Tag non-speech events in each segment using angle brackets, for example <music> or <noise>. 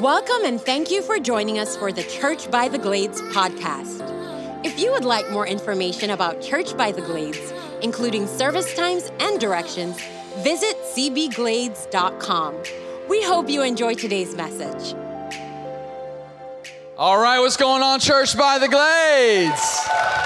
Welcome and thank you for joining us for the Church by the Glades podcast. If you would like more information about Church by the Glades, including service times and directions, visit cbglades.com. We hope you enjoy today's message. All right, what's going on, Church by the Glades?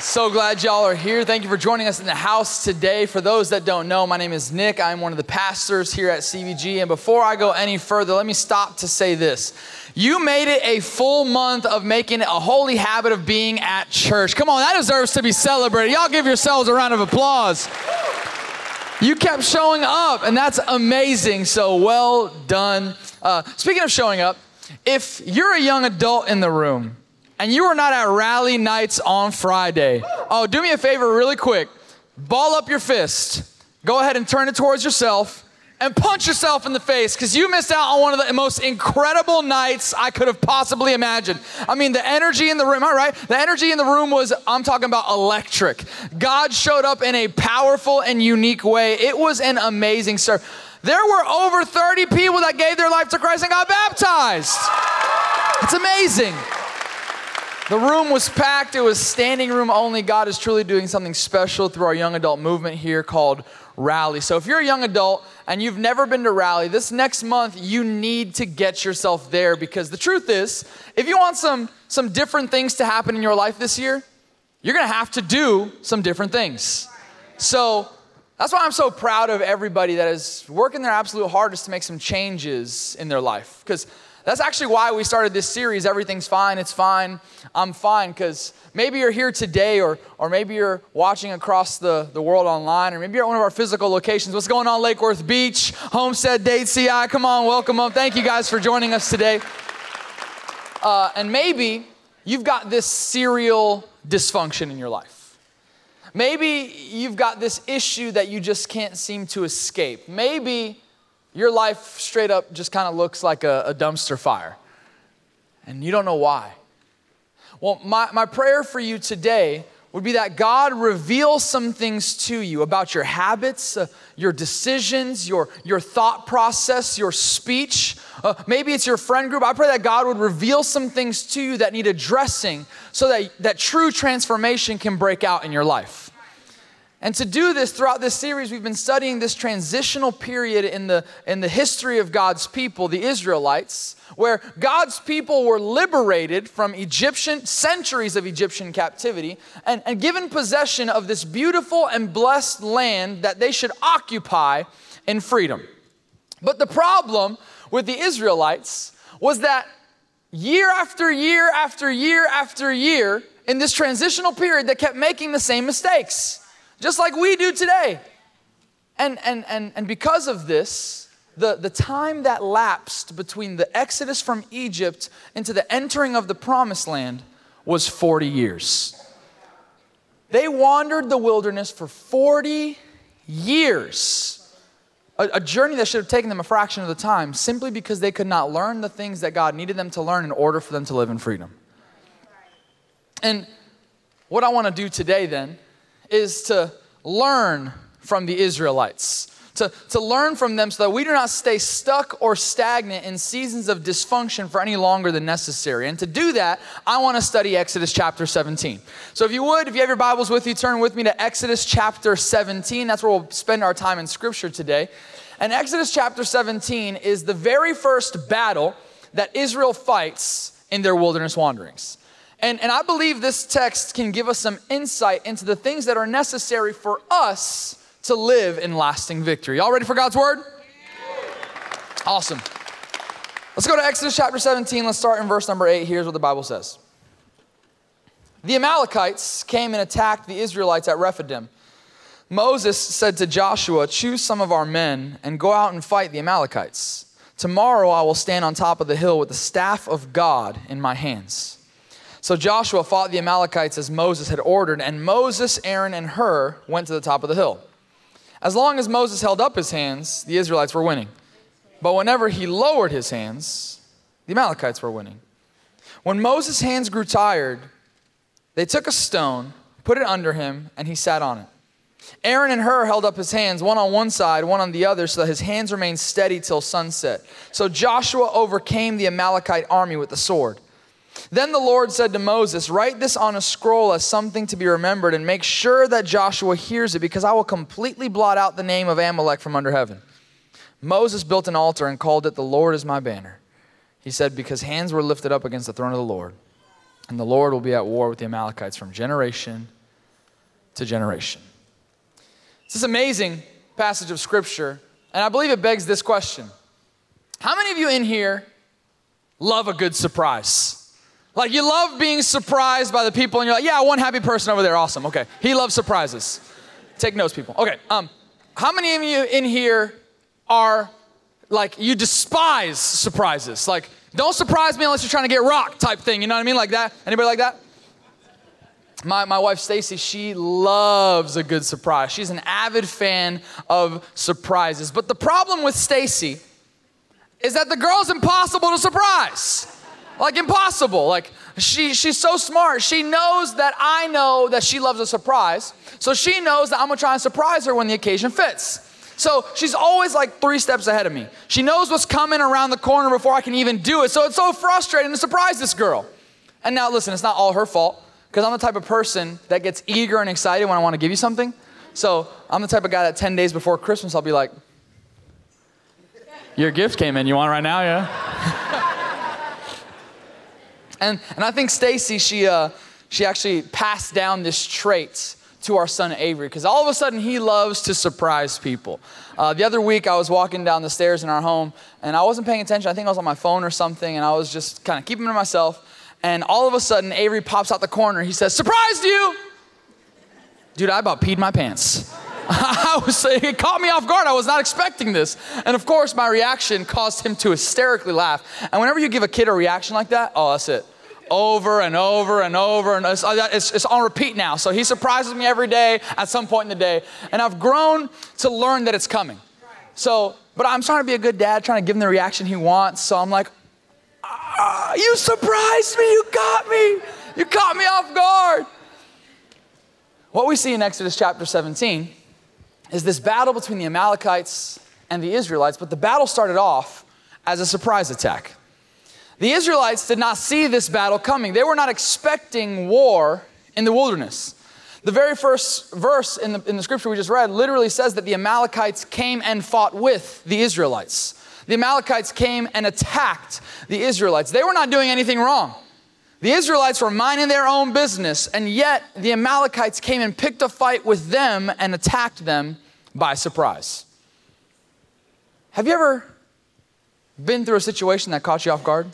So glad y'all are here. Thank you for joining us in the house today. For those that don't know, my name is Nick. I'm one of the pastors here at CBG. And before I go any further, let me stop to say this. You made it a full month of making it a holy habit of being at church. Come on, that deserves to be celebrated. Y'all give yourselves a round of applause. You kept showing up, and that's amazing. So well done. Uh, speaking of showing up, if you're a young adult in the room, and you were not at rally nights on Friday, oh, do me a favor really quick. Ball up your fist. Go ahead and turn it towards yourself and punch yourself in the face because you missed out on one of the most incredible nights I could have possibly imagined. I mean, the energy in the room, I right? The energy in the room was, I'm talking about electric. God showed up in a powerful and unique way. It was an amazing service. There were over 30 people that gave their life to Christ and got baptized. It's amazing. The room was packed. It was standing room only. God is truly doing something special through our young adult movement here called Rally. So if you're a young adult and you've never been to Rally, this next month you need to get yourself there because the truth is, if you want some some different things to happen in your life this year, you're going to have to do some different things. So that's why I'm so proud of everybody that is working their absolute hardest to make some changes in their life because that's actually why we started this series, Everything's Fine, It's Fine, I'm Fine, because maybe you're here today, or, or maybe you're watching across the, the world online, or maybe you're at one of our physical locations. What's going on, Lake Worth Beach, Homestead, Dade CI? Come on, welcome up. Thank you guys for joining us today. Uh, and maybe you've got this serial dysfunction in your life. Maybe you've got this issue that you just can't seem to escape. Maybe your life straight up just kind of looks like a, a, dumpster fire, and you don't know why. Well, my, my prayer for you today would be that God reveals some things to you about your habits, uh, your decisions, your, your thought process, your speech. Uh, maybe it's your friend group. I pray that God would reveal some things to you that need addressing so that, that true transformation can break out in your life. And to do this throughout this series, we've been studying this transitional period in the, in the history of God's people, the Israelites, where God's people were liberated from Egyptian, centuries of Egyptian captivity, and, and given possession of this beautiful and blessed land that they should occupy in freedom. But the problem with the Israelites was that year after year after year after year, in this transitional period, they kept making the same mistakes just like we do today. And, and, and, and because of this, the, the time that lapsed between the exodus from Egypt into the entering of the promised land was 40 years. They wandered the wilderness for 40 years. A, a, journey that should have taken them a fraction of the time simply because they could not learn the things that God needed them to learn in order for them to live in freedom. And what I want to do today then is to learn from the Israelites. To, to learn from them so that we do not stay stuck or stagnant in seasons of dysfunction for any longer than necessary. And to do that, I want to study Exodus chapter 17. So if you would, if you have your Bibles with you, turn with me to Exodus chapter 17. That's where we'll spend our time in Scripture today. And Exodus chapter 17 is the very first battle that Israel fights in their wilderness wanderings. And, and I believe this text can give us some insight into the things that are necessary for us to live in lasting victory. Y'all ready for God's word? Awesome. Let's go to Exodus chapter 17. Let's start in verse number 8. Here's what the Bible says The Amalekites came and attacked the Israelites at Rephidim. Moses said to Joshua, Choose some of our men and go out and fight the Amalekites. Tomorrow I will stand on top of the hill with the staff of God in my hands. So Joshua fought the Amalekites as Moses had ordered, and Moses, Aaron, and Hur went to the top of the hill. As long as Moses held up his hands, the Israelites were winning. But whenever he lowered his hands, the Amalekites were winning. When Moses' hands grew tired, they took a stone, put it under him, and he sat on it. Aaron and Hur held up his hands, one on one side, one on the other, so that his hands remained steady till sunset. So Joshua overcame the Amalekite army with the sword. Then the Lord said to Moses, Write this on a scroll as something to be remembered, and make sure that Joshua hears it, because I will completely blot out the name of Amalek from under heaven. Moses built an altar and called it, The Lord is my banner. He said, Because hands were lifted up against the throne of the Lord, and the Lord will be at war with the Amalekites from generation to generation. It's this amazing passage of Scripture, and I believe it begs this question How many of you in here love a good surprise? Like you love being surprised by the people, and you're like, yeah, one happy person over there, awesome. Okay, he loves surprises. Take notes, people. Okay, um, how many of you in here are like you despise surprises? Like, don't surprise me unless you're trying to get rocked type thing. You know what I mean? Like that. Anybody like that? My, my wife Stacy, she loves a good surprise. She's an avid fan of surprises. But the problem with Stacy is that the girl's impossible to surprise. Like impossible. Like she, she's so smart. She knows that I know that she loves a surprise. So she knows that I'm gonna try and surprise her when the occasion fits. So she's always like three steps ahead of me. She knows what's coming around the corner before I can even do it. So it's so frustrating to surprise this girl. And now listen, it's not all her fault because I'm the type of person that gets eager and excited when I want to give you something. So I'm the type of guy that 10 days before Christmas, I'll be like, Your gift came in. You want it right now? Yeah? <laughs> and, and I think Stacy, she, uh, she actually passed down this trait to our son Avery because all of a sudden he loves to surprise people. Uh, the other week I was walking down the stairs in our home and I wasn't paying attention. I think I was on my phone or something and I was just kind of keeping to myself. And all of a sudden, Avery pops out the corner. He says, Surprised you! Dude, I about peed my pants. <laughs> I was saying it caught me off guard. I was not expecting this. And of course, my reaction caused him to hysterically laugh. And whenever you give a kid a reaction like that, oh, that's it. Over and over and over. And it's, it's, it's on repeat now. So he surprises me every day at some point in the day. And I've grown to learn that it's coming. So, but I'm trying to be a good dad, trying to give him the reaction he wants. So I'm like, ah, you surprised me. You got me. You caught me off guard. What we see in Exodus chapter 17 is this battle between the Amalekites and the Israelites, but the battle started off as a surprise attack. The Israelites did not see this battle coming. They were not expecting war in the wilderness. The very first verse in the, in the scripture we just read literally says that the Amalekites came and fought with the Israelites the Amalekites came and attacked the Israelites. They were not doing anything wrong. The Israelites were minding their own business, and yet the Amalekites came and picked a fight with them and attacked them by surprise. Have you ever been through a situation that caught you off guard?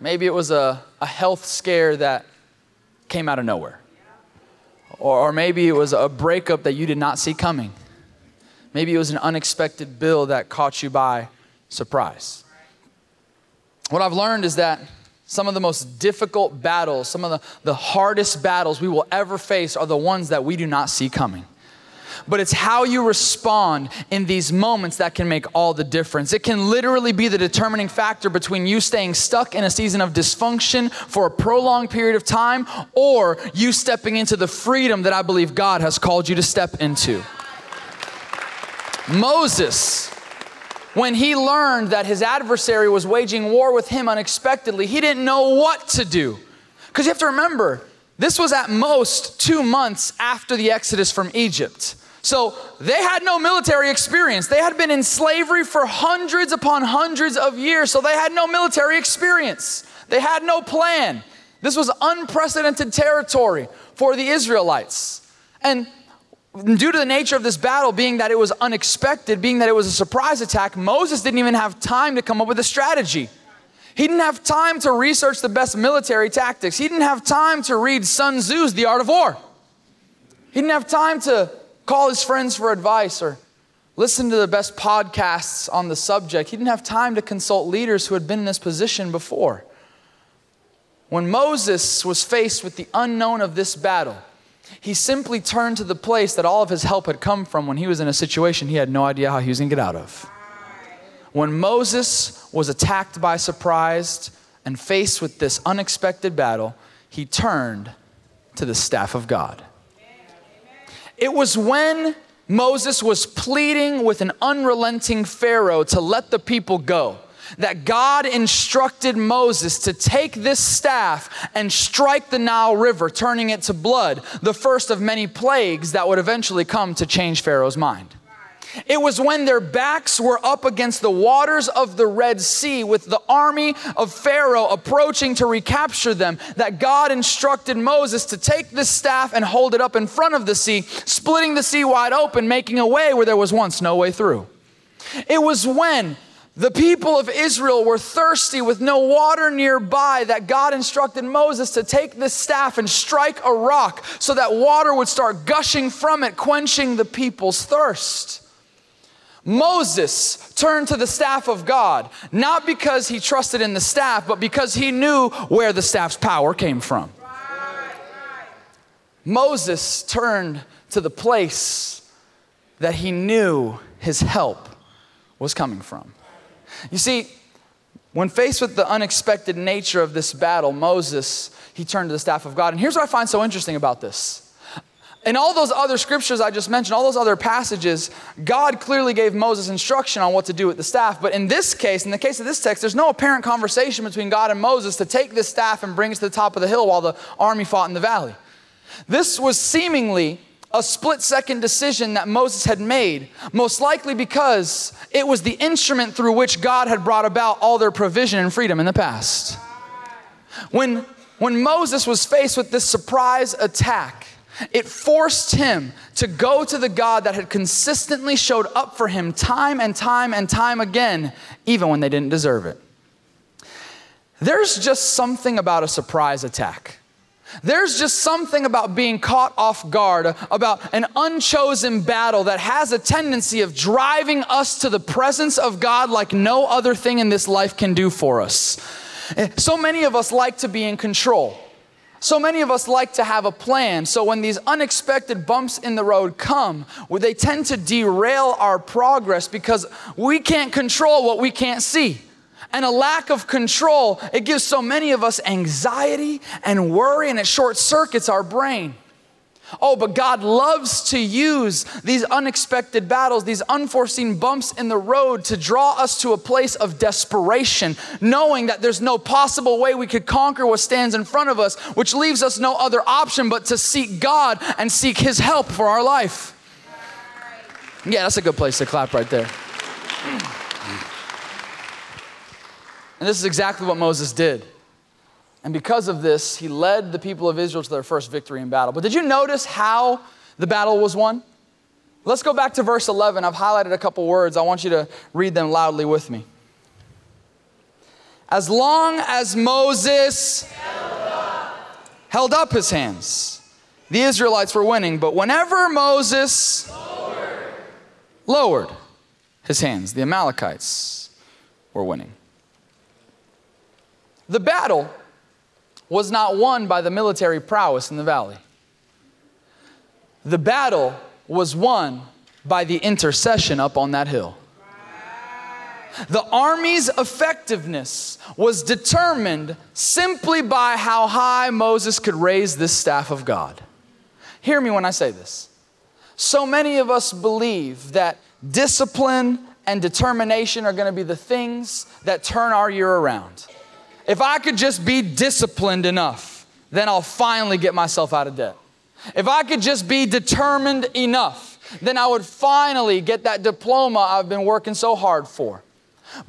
Maybe it was a, a health scare that came out of nowhere. Or, or maybe it was a breakup that you did not see coming. Maybe it was an unexpected bill that caught you by surprise. What I've learned is that some of the most difficult battles, some of the, the hardest battles we will ever face are the ones that we do not see coming. But it's how you respond in these moments that can make all the difference. It can literally be the determining factor between you staying stuck in a season of dysfunction for a prolonged period of time or you stepping into the freedom that I believe God has called you to step into. Moses, when he learned that his adversary was waging war with him unexpectedly, he didn't know what to do. Because you have to remember, this was at most two months after the exodus from Egypt. So they had no military experience. They had been in slavery for hundreds upon hundreds of years, so they had no military experience. They had no plan. This was unprecedented territory for the Israelites. And due to the nature of this battle being that it was unexpected, being that it was a surprise attack, Moses didn't even have time to come up with a strategy. He didn't have time to research the best military tactics. He didn't have time to read Sun Tzu's The Art of War. He didn't have time to call his friends for advice or listen to the best podcasts on the subject. He didn't have time to consult leaders who had been in this position before. When Moses was faced with the unknown of this battle, he simply turned to the place that all of his help had come from when he was in a situation he had no idea how he was going to get out of. When Moses was attacked by surprise and faced with this unexpected battle, he turned to the staff of God. It was when Moses was pleading with an unrelenting Pharaoh to let the people go that God instructed Moses to take this staff and strike the Nile River, turning it to blood, the first of many plagues that would eventually come to change Pharaoh's mind. It was when their backs were up against the waters of the Red Sea with the army of Pharaoh approaching to recapture them that God instructed Moses to take this staff and hold it up in front of the sea, splitting the sea wide open, making a way where there was once no way through. It was when the people of Israel were thirsty with no water nearby that God instructed Moses to take this staff and strike a rock so that water would start gushing from it, quenching the people's thirst. Moses turned to the staff of God, not because he trusted in the staff, but because he knew where the staff's power came from. Moses turned to the place that he knew his help was coming from. You see, when faced with the unexpected nature of this battle, Moses, he turned to the staff of God. And here's what I find so interesting about this. In all those other scriptures I just mentioned, all those other passages, God clearly gave Moses instruction on what to do with the staff. But in this case, in the case of this text, there's no apparent conversation between God and Moses to take this staff and bring it to the top of the hill while the army fought in the valley. This was seemingly a split second decision that Moses had made, most likely because it was the instrument through which God had brought about all their provision and freedom in the past. When, when Moses was faced with this surprise attack, it forced him to go to the God that had consistently showed up for him time and time and time again, even when they didn't deserve it. There's just something about a surprise attack there's just something about being caught off guard, about an unchosen battle that has a tendency of driving us to the presence of God like no other thing in this life can do for us. Eh, so many of us like to be in control. So many of us like to have a plan. So when these unexpected bumps in the road come, they tend to derail our progress because we can't control what we can't see and a lack of control, it gives so many of us anxiety and worry, and it short circuits our brain. Oh, but God loves to use these unexpected battles, these unforeseen bumps in the road to draw us to a place of desperation, knowing that there's no possible way we could conquer what stands in front of us, which leaves us no other option but to seek God and seek His help for our life. Yeah, that's a good place to clap right there. And this is exactly what Moses did. And because of this, he led the people of Israel to their first victory in battle. But did you notice how the battle was won? Let's go back to verse 11. I've highlighted a couple words. I want you to read them loudly with me. As long as Moses held up, his hands, the Israelites were winning. But whenever Moses lowered his hands, the Amalekites were winning. The battle was not won by the military prowess in the valley. The battle was won by the intercession up on that hill. The army's effectiveness was determined simply by how high Moses could raise this staff of God. Hear me when I say this. So many of us believe that discipline and determination are going to be the things that turn our year around. If I could just be disciplined enough, then I'll finally get myself out of debt. If I could just be determined enough, then I would finally get that diploma I've been working so hard for.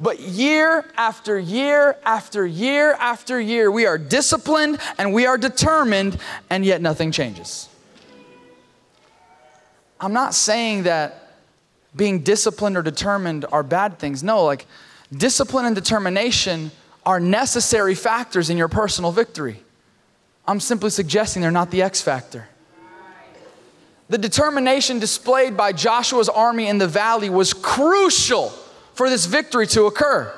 But year after year after year after year, we are disciplined and we are determined, and yet nothing changes. I'm not saying that being disciplined or determined are bad things. No, like discipline and determination are necessary factors in your personal victory. I'm simply suggesting they're not the X factor. The determination displayed by Joshua's army in the valley was crucial for this victory to occur.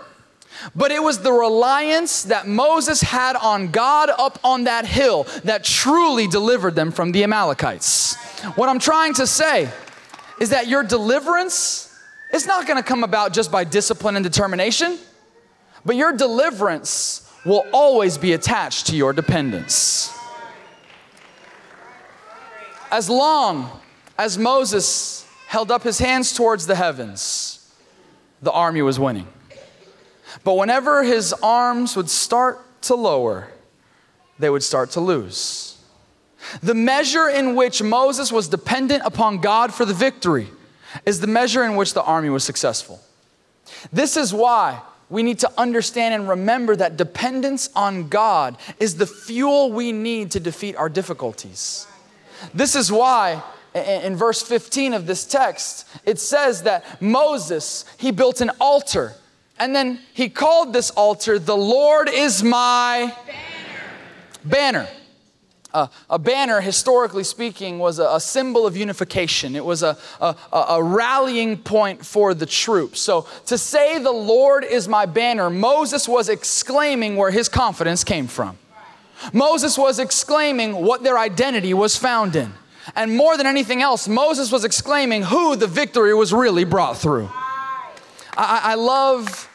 But it was the reliance that Moses had on God up on that hill that truly delivered them from the Amalekites. What I'm trying to say is that your deliverance is not going to come about just by discipline and determination. But your deliverance will always be attached to your dependence. As long as Moses held up his hands towards the heavens, the army was winning. But whenever his arms would start to lower, they would start to lose. The measure in which Moses was dependent upon God for the victory is the measure in which the army was successful. This is why we need to understand and remember that dependence on God is the fuel we need to defeat our difficulties. This is why in verse 15 of this text, it says that Moses, he built an altar and then he called this altar, The Lord is my banner. banner. A banner, historically speaking, was a, a, symbol of unification. It was a, a, a rallying point for the troops. So to say, The Lord is my banner, Moses was exclaiming where his confidence came from. Moses was exclaiming what their identity was found in. And more than anything else, Moses was exclaiming who the victory was really brought through. I, I love,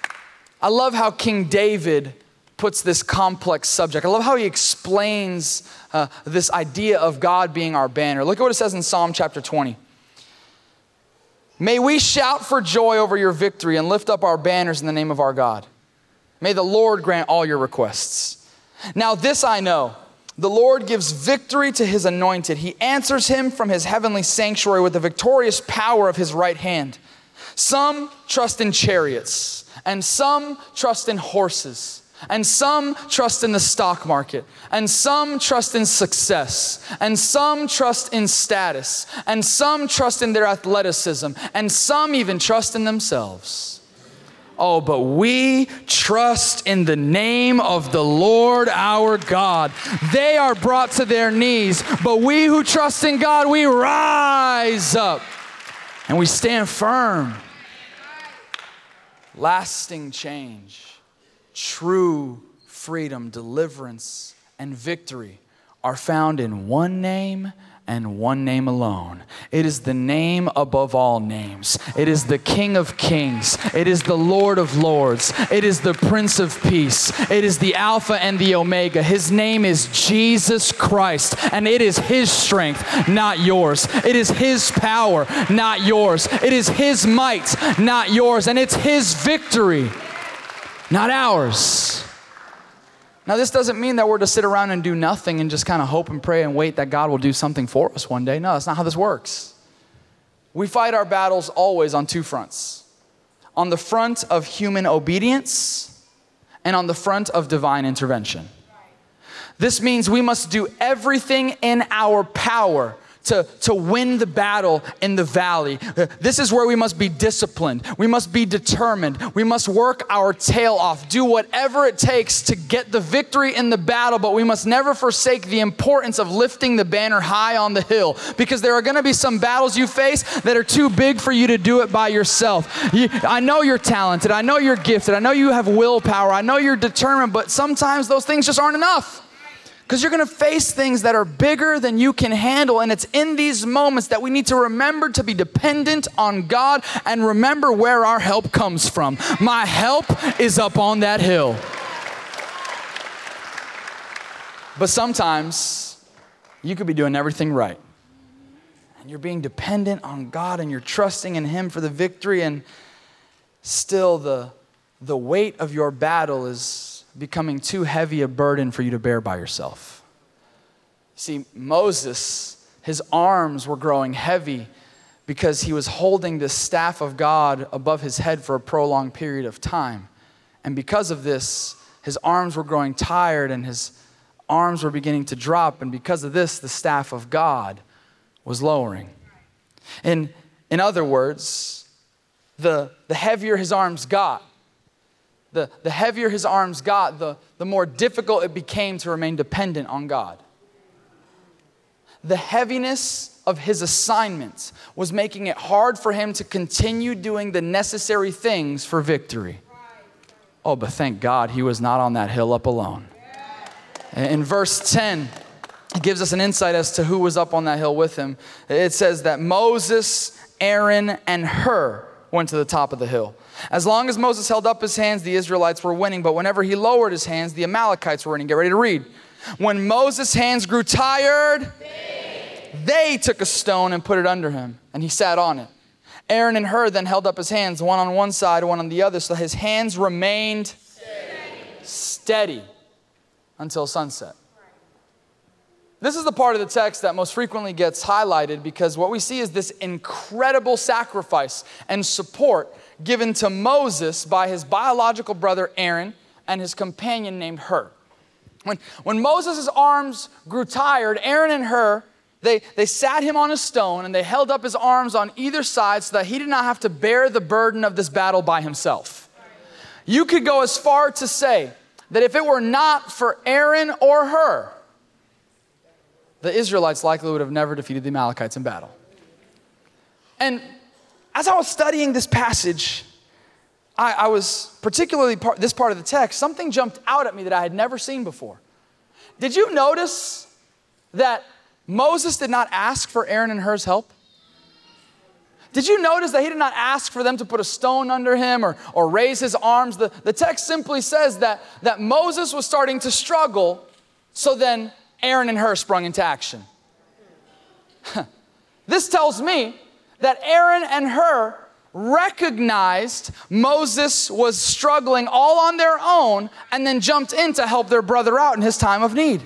I love how King David puts this complex subject. I love how he explains uh, this idea of God being our banner. Look at what it says in Psalm chapter 20. May we shout for joy over your victory and lift up our banners in the name of our God. May the Lord grant all your requests. Now, this I know the Lord gives victory to his anointed. He answers him from his heavenly sanctuary with the victorious power of his right hand. Some trust in chariots, and some trust in horses, and some trust in the stock market, and some trust in success, and some trust in status, and some trust in their athleticism, and some even trust in themselves. Oh, but we trust in the name of the Lord our God. They are brought to their knees, but we who trust in God, we rise up and we stand firm. Lasting change, true freedom, deliverance, and victory are found in one name and one name alone. It is the name above all names. It is the King of Kings. It is the Lord of Lords. It is the Prince of Peace. It is the Alpha and the Omega. His name is Jesus Christ, and it is His strength, not yours. It is His power, not yours. It is His might, not yours. And it's His victory, not ours. Now, this doesn't mean that we're to sit around and do nothing and just kind of hope and pray and wait that God will do something for us one day. No, that's not how this works. We fight our battles always on two fronts on the front of human obedience and on the front of divine intervention. This means we must do everything in our power to, to win the battle in the valley. This is where we must be disciplined. We must be determined. We must work our tail off, do whatever it takes to get the victory in the battle, but we must never forsake the importance of lifting the banner high on the hill because there are going to be some battles you face that are too big for you to do it by yourself. You, I know you're talented. I know you're gifted. I know you have willpower. I know you're determined, but sometimes those things just aren't enough. Because you're going to face things that are bigger than you can handle. And it's in these moments that we need to remember to be dependent on God and remember where our help comes from. My help is up on that hill. But sometimes you could be doing everything right. And you're being dependent on God and you're trusting in Him for the victory, and still the, the weight of your battle is becoming too heavy a burden for you to bear by yourself. See, Moses, his arms were growing heavy because he was holding the staff of God above his head for a prolonged period of time. And because of this, his arms were growing tired and his arms were beginning to drop. And because of this, the staff of God was lowering. In, in other words, the, the heavier his arms got, the, the heavier his arms got, the, the more difficult it became to remain dependent on God. The heaviness of his assignments was making it hard for him to continue doing the necessary things for victory. Oh, but thank God he was not on that hill up alone. In verse 10, it gives us an insight as to who was up on that hill with him. It says that Moses, Aaron, and Hur went to the top of the hill. As long as Moses held up his hands, the Israelites were winning, but whenever he lowered his hands, the Amalekites were winning. Get ready to read. When Moses' hands grew tired, they took a stone and put it under him, and he sat on it. Aaron and Hur then held up his hands, one on one side, one on the other, so his hands remained steady, steady until sunset. This is the part of the text that most frequently gets highlighted because what we see is this incredible sacrifice and support given to Moses by his biological brother Aaron and his companion named Hur. When, when Moses' arms grew tired, Aaron and Hur, they, they sat him on a stone and they held up his arms on either side so that he did not have to bear the burden of this battle by himself. You could go as far to say that if it were not for Aaron or Hur, the Israelites likely would have never defeated the Amalekites in battle. And as I was studying this passage, I, I was particularly part, this part of the text, something jumped out at me that I had never seen before. Did you notice that Moses did not ask for Aaron and Hur's help? Did you notice that he did not ask for them to put a stone under him or, or raise his arms? The, the text simply says that, that Moses was starting to struggle, so then Aaron and Hur sprung into action. <laughs> this tells me that Aaron and Hur recognized Moses was struggling all on their own and then jumped in to help their brother out in his time of need.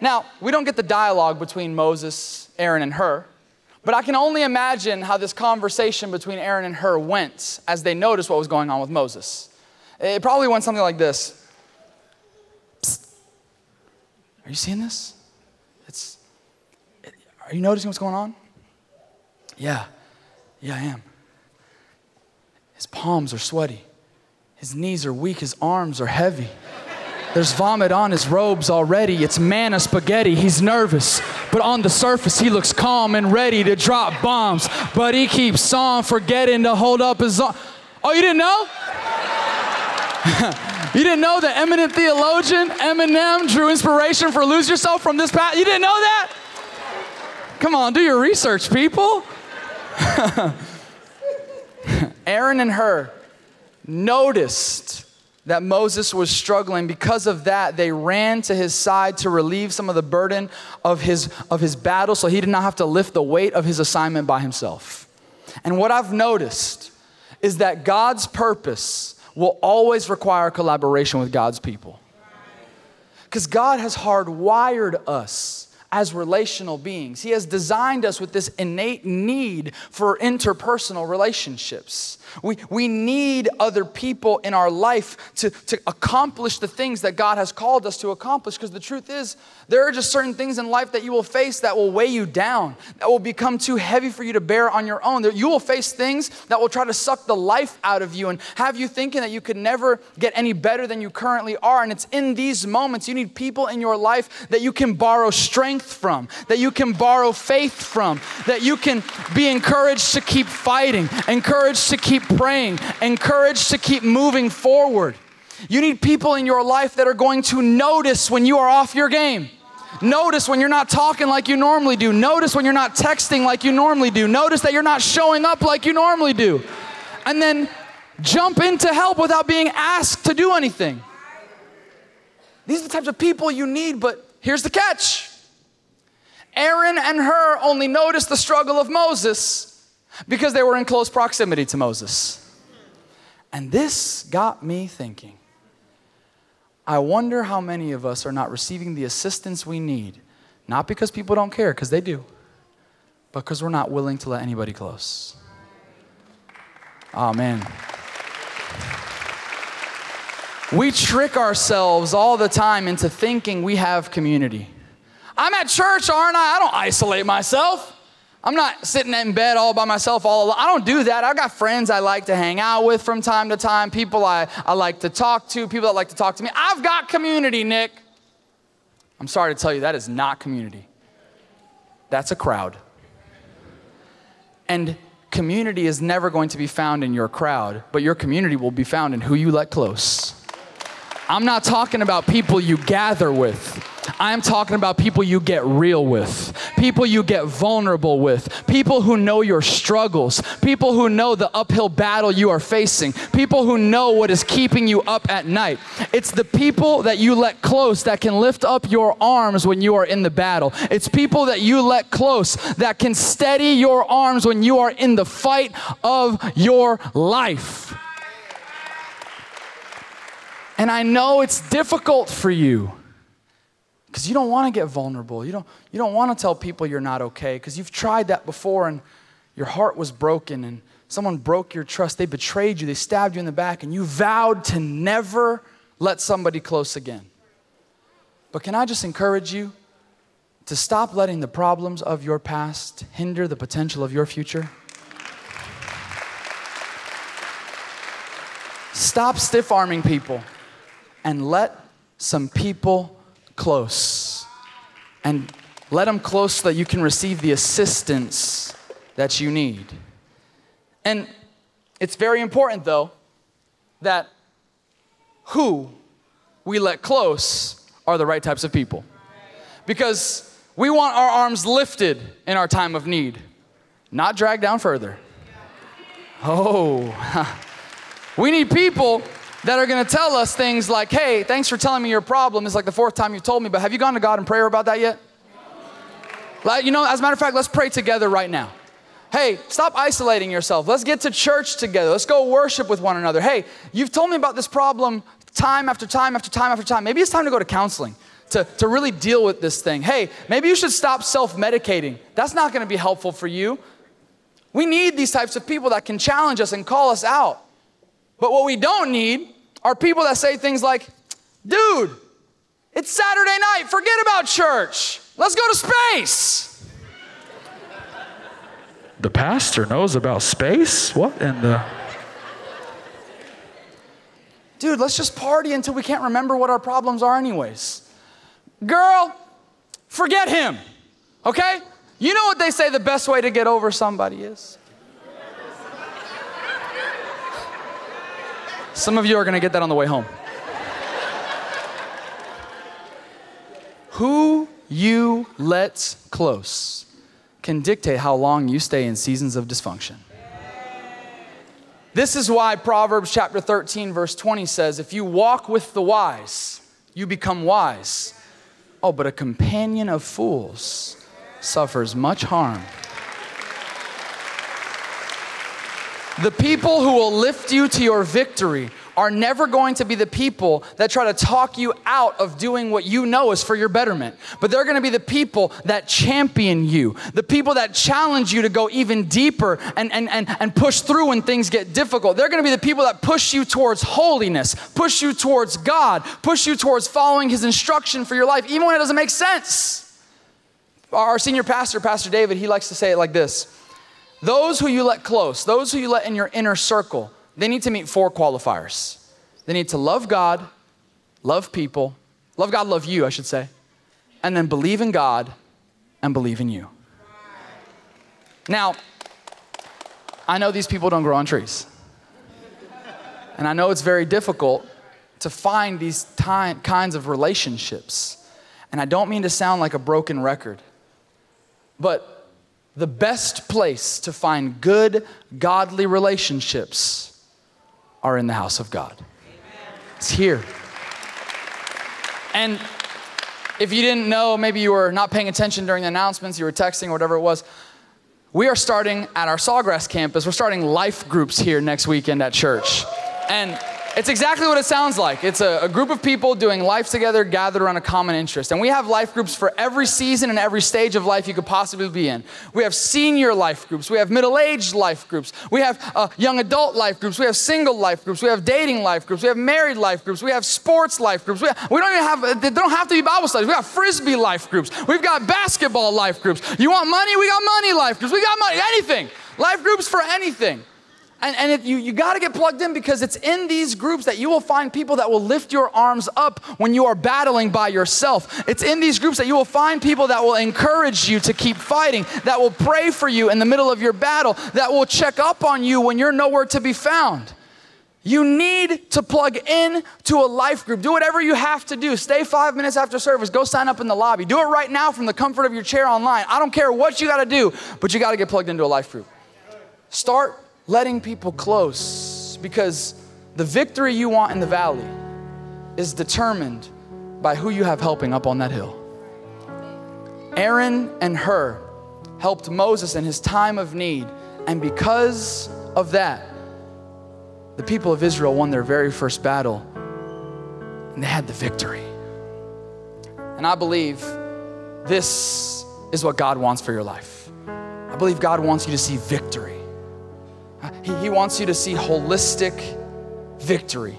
Now, we don't get the dialogue between Moses, Aaron, and Hur, but I can only imagine how this conversation between Aaron and Hur went as they noticed what was going on with Moses. It probably went something like this are you seeing this? It's, it, are you noticing what's going on? Yeah, yeah, I am. His palms are sweaty. His knees are weak. His arms are heavy. There's vomit on his robes already. It's manna spaghetti. He's nervous, but on the surface, he looks calm and ready to drop bombs. But he keeps on forgetting to hold up his arm. Oh, you didn't know? <laughs> You didn't know the eminent theologian Eminem drew inspiration for Lose Yourself from this path? You didn't know that? Come on, do your research, people. <laughs> Aaron and Hur noticed that Moses was struggling. Because of that, they ran to his side to relieve some of the burden of his, of his battle so he did not have to lift the weight of his assignment by himself. And what I've noticed is that God's purpose will always require collaboration with God's people. Because God has hardwired us as relational beings. He has designed us with this innate need for interpersonal relationships. We, we need other people in our life to, to accomplish the things that God has called us to accomplish. Because the truth is, there are just certain things in life that you will face that will weigh you down, that will become too heavy for you to bear on your own. You will face things that will try to suck the life out of you and have you thinking that you could never get any better than you currently are. And it's in these moments you need people in your life that you can borrow strength strength from, that you can borrow faith from, that you can be encouraged to keep fighting, encouraged to keep praying, encouraged to keep moving forward. You need people in your life that are going to notice when you are off your game. Notice when you're not talking like you normally do. Notice when you're not texting like you normally do. Notice that you're not showing up like you normally do. And then jump in to help without being asked to do anything. These are the types of people you need, but here's the catch Aaron and Hur only noticed the struggle of Moses because they were in close proximity to Moses. And this got me thinking. I wonder how many of us are not receiving the assistance we need, not because people don't care, because they do, but because we're not willing to let anybody close. Oh. We trick ourselves all the time into thinking we have community. I'm at church, aren't I? I don't isolate myself. I'm not sitting in bed all by myself all alone. I don't do that. I've got friends I like to hang out with from time to time, people I, I like to talk to, people that like to talk to me. I've got community, Nick. I'm sorry to tell you, that is not community. That's a crowd. And community is never going to be found in your crowd, but your community will be found in who you let close. I'm not talking about people you gather with. I'm talking about people you get real with, people you get vulnerable with, people who know your struggles, people who know the uphill battle you are facing, people who know what is keeping you up at night. It's the people that you let close that can lift up your arms when you are in the battle. It's people that you let close that can steady your arms when you are in the fight of your life. And I know it's difficult for you because you don't want to get vulnerable. You don't, you don't want to tell people you're not okay because you've tried that before and your heart was broken and someone broke your trust. They betrayed you, they stabbed you in the back, and you vowed to never let somebody close again. But can I just encourage you to stop letting the problems of your past hinder the potential of your future? Stop stiff arming people and let some people close. And let them close so that you can receive the assistance that you need. And it's very important, though, that who we let close are the right types of people. Because we want our arms lifted in our time of need, not dragged down further. Oh, <laughs> we need people that are going to tell us things like, hey, thanks for telling me your problem. It's like the fourth time you've told me, but have you gone to God in prayer about that yet? Like, you know, as a matter of fact, let's pray together right now. Hey, stop isolating yourself. Let's get to church together. Let's go worship with one another. Hey, you've told me about this problem time after time after time after time. Maybe it's time to go to counseling to, to really deal with this thing. Hey, maybe you should stop self medicating. That's not going to be helpful for you. We need these types of people that can challenge us and call us out. But what we don't need are people that say things like, dude, it's Saturday night, forget about church, let's go to space. The pastor knows about space? What in the. Dude, let's just party until we can't remember what our problems are, anyways. Girl, forget him, okay? You know what they say the best way to get over somebody is? Some of you are going to get that on the way home. Who you let close can dictate how long you stay in seasons of dysfunction. This is why Proverbs chapter 13, verse 20 says, If you walk with the wise, you become wise. Oh, but a companion of fools suffers much harm. The people who will lift you to your victory are never going to be the people that try to talk you out of doing what you know is for your betterment. But they're going to be the people that champion you, the people that challenge you to go even deeper and, and, and, and push through when things get difficult. They're going to be the people that push you towards holiness, push you towards God, push you towards following His instruction for your life, even when it doesn't make sense. Our senior pastor, Pastor David, he likes to say it like this those who you let close, those who you let in your inner circle, they need to meet four qualifiers. They need to love God, love people, love God, love you, I should say, and then believe in God and believe in you. Now, I know these people don't grow on trees. And I know it's very difficult to find these ty- kinds of relationships. And I don't mean to sound like a broken record, but the best place to find good, godly relationships are in the house of God. It's here. And if you didn't know, maybe you were not paying attention during the announcements, you were texting or whatever it was. We are starting at our Sawgrass campus, we're starting life groups here next weekend at church. And it's exactly what it sounds like. It's a, a, group of people doing life together, gathered around a common interest. And we have life groups for every season and every stage of life you could possibly be in. We have senior life groups, we have middle aged life groups, we have uh, young adult life groups, we have single life groups, we have dating life groups, we have married life groups, we have sports life groups. We, have, we don't even have, they don't have to be Bible studies. We got frisbee life groups, we've got basketball life groups. You want money? We got money life groups, we got money, anything. Life groups for anything. And, and it, you, you got to get plugged in because it's in these groups that you will find people that will lift your arms up when you are battling by yourself. It's in these groups that you will find people that will encourage you to keep fighting, that will pray for you in the middle of your battle, that will check up on you when you're nowhere to be found. You need to plug in to a life group. Do whatever you have to do. Stay five minutes after service. Go sign up in the lobby. Do it right now from the comfort of your chair online. I don't care what you got to do, but you got to get plugged into a life group. Start letting people close because the victory you want in the valley is determined by who you have helping up on that hill. Aaron and Hur helped Moses in his time of need, and because of that, the people of Israel won their very first battle and they had the victory. And I believe this is what God wants for your life. I believe God wants you to see victory. He, he wants you to see holistic victory.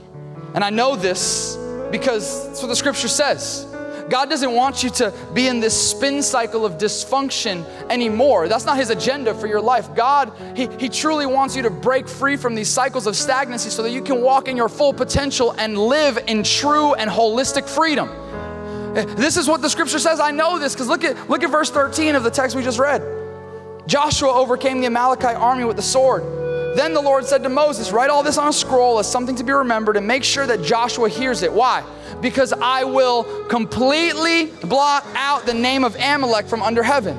And I know this because that's what the scripture says. God doesn't want you to be in this spin cycle of dysfunction anymore. That's not His agenda for your life. God, He, he truly wants you to break free from these cycles of stagnancy so that you can walk in your full potential and live in true and holistic freedom. Eh, this is what the scripture says. I know this because look at, look at verse 13 of the text we just read. Joshua overcame the Amalekite army with the sword. Then the Lord said to Moses, Write all this on a scroll as something to be remembered and make sure that Joshua hears it. Why? Because I will completely blot out the name of Amalek from under heaven.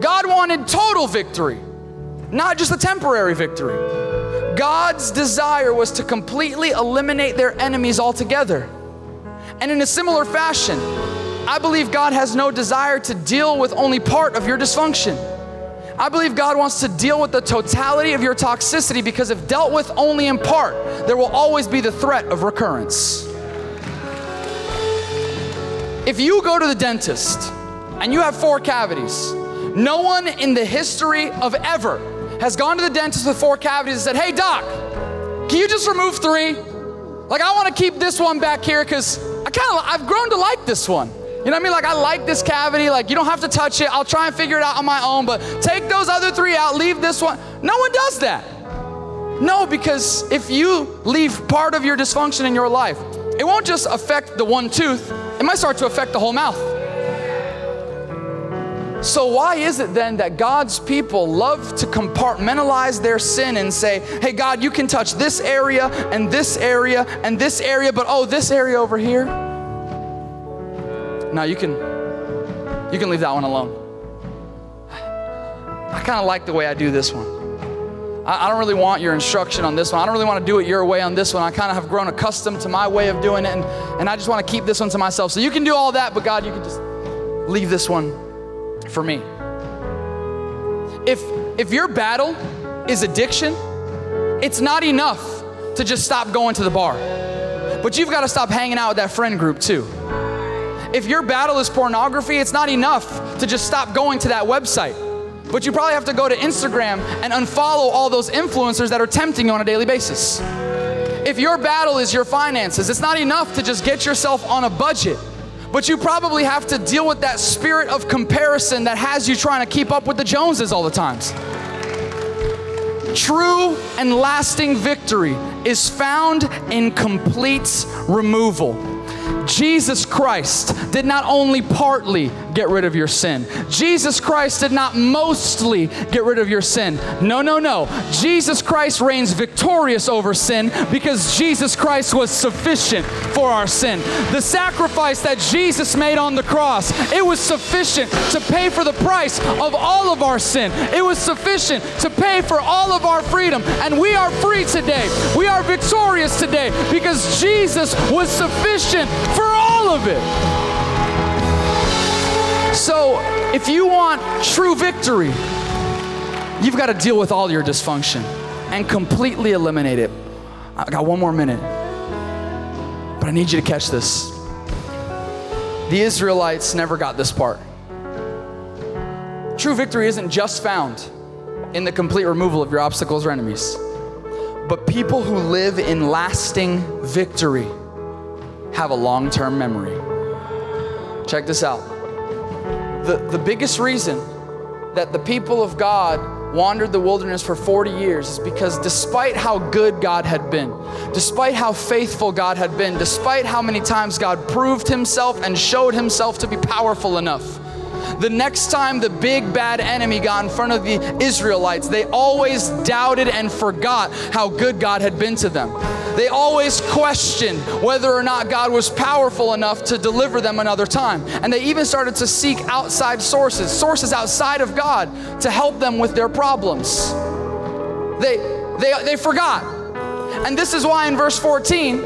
God wanted total victory, not just a temporary victory. God's desire was to completely eliminate their enemies altogether. And in a similar fashion, I believe God has no desire to deal with only part of your dysfunction. I believe God wants to deal with the totality of your toxicity because if dealt with only in part, there will always be the threat of recurrence. If you go to the dentist and you have four cavities, no one in the history of ever has gone to the dentist with four cavities and said, Hey, doc, can you just remove three? Like, I want to keep this one back here because I kind of, I've grown to like this one. You know what I mean? Like, I like this cavity. Like, you don't have to touch it. I'll try and figure it out on my own, but take those other three out, leave this one. No one does that. No, because if you leave part of your dysfunction in your life, it won't just affect the one tooth, it might start to affect the whole mouth. So, why is it then that God's people love to compartmentalize their sin and say, hey, God, you can touch this area and this area and this area, but oh, this area over here? No, you can you can leave that one alone. I kind of like the way I do this one. I, I don't really want your instruction on this one. I don't really want to do it your way on this one. I kind of have grown accustomed to my way of doing it, and, and I just want to keep this one to myself. So you can do all that, but God, you can just leave this one for me. If if your battle is addiction, it's not enough to just stop going to the bar. But you've got to stop hanging out with that friend group too. If your battle is pornography, it's not enough to just stop going to that website. But you probably have to go to Instagram and unfollow all those influencers that are tempting you on a daily basis. If your battle is your finances, it's not enough to just get yourself on a budget. But you probably have to deal with that spirit of comparison that has you trying to keep up with the Joneses all the times. True and lasting victory is found in complete removal. Jesus Christ did not only partly get rid of your sin, Jesus Christ did not mostly get rid of your sin. No, no, no. Jesus Christ reigns victorious over sin because Jesus Christ was sufficient for our sin. The sacrifice that Jesus made on the cross, it was sufficient to pay for the price of all of our sin. It was sufficient to pay for all of our freedom. And we are free today. We are victorious today because Jesus was sufficient for all of it. So, if you want true victory, you've got to deal with all your dysfunction and completely eliminate it. I got one more minute, but I need you to catch this. The Israelites never got this part. True victory isn't just found in the complete removal of your obstacles or enemies, but people who live in lasting victory have a long term memory. Check this out. The, the biggest reason that the people of God wandered the wilderness for 40 years is because despite how good God had been, despite how faithful God had been, despite how many times God proved himself and showed himself to be powerful enough, The next time the big bad enemy got in front of the Israelites, they always doubted and forgot how good God had been to them. They always questioned whether or not God was powerful enough to deliver them another time. And they even started to seek outside sources, sources outside of God, to help them with their problems. They, they, they forgot. And this is why in verse 14,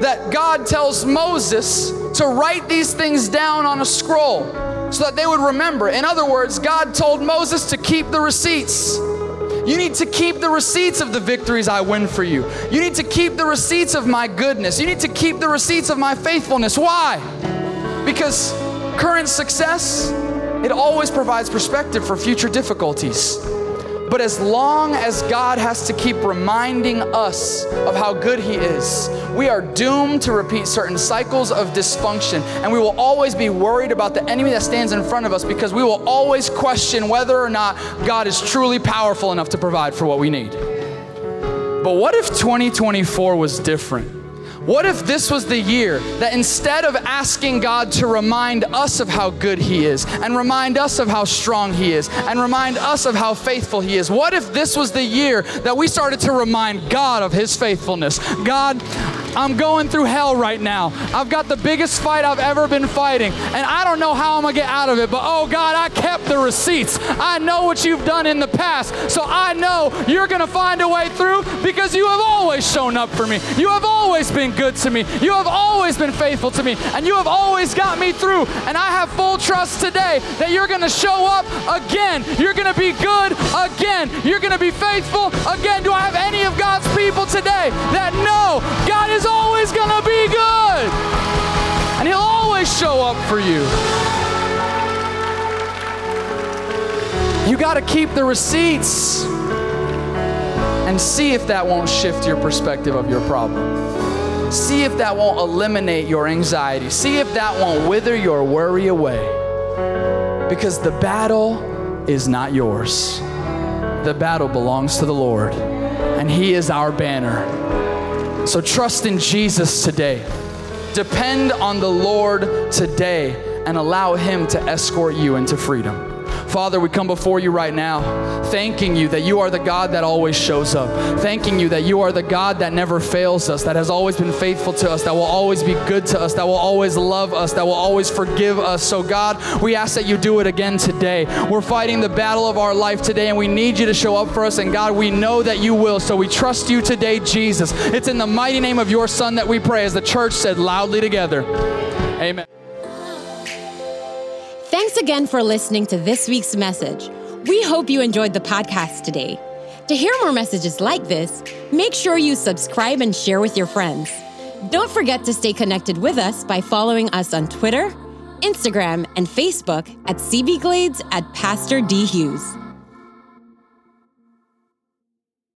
that God tells Moses to write these things down on a scroll so that they would remember. In other words, God told Moses to keep the receipts. You need to keep the receipts of the victories I win for you. You need to keep the receipts of my goodness. You need to keep the receipts of my faithfulness. Why? Because current success, it always provides perspective for future difficulties. But as long as God has to keep reminding us of how good He is, we are doomed to repeat certain cycles of dysfunction. And we will always be worried about the enemy that stands in front of us because we will always question whether or not God is truly powerful enough to provide for what we need. But what if 2024 was different? What if this was the year that instead of asking God to remind us of how good He is, and remind us of how strong He is, and remind us of how faithful He is, what if this was the year that we started to remind God of His faithfulness? God, I'm going through hell right now. I've got the biggest fight I've ever been fighting, and I don't know how I'm gonna get out of it, but oh God, I kept the receipts. I know what you've done in the past, so I know you're gonna find a way through because you have always shown up for me. You have always been good to me. You have always been faithful to me, and you have always got me through. And I have full trust today that you're gonna show up again. You're gonna be good again. You're gonna be faithful again. Do I have any of God's people today that know God is always gonna be good? And He'll always show up for you. You got to keep the receipts and see if that won't shift your perspective of your problem. See if that won't eliminate your anxiety. See if that won't wither your worry away. Because the battle is not yours, the battle belongs to the Lord, and He is our banner. So trust in Jesus today. Depend on the Lord today and allow Him to escort you into freedom. Father, we come before you right now, thanking you that you are the God that always shows up, thanking you that you are the God that never fails us, that has always been faithful to us, that will always be good to us, that will always love us, that will always forgive us. So, God, we ask that you do it again today. We're fighting the battle of our life today, and we need you to show up for us. And, God, we know that you will. So, we trust you today, Jesus. It's in the mighty name of your Son that we pray, as the church said loudly together. Amen. Thanks again for listening to this week's message. We hope you enjoyed the podcast today. To hear more messages like this, make sure you subscribe and share with your friends. Don't forget to stay connected with us by following us on Twitter, Instagram, and Facebook at CB Glades at Pastor D. Hughes.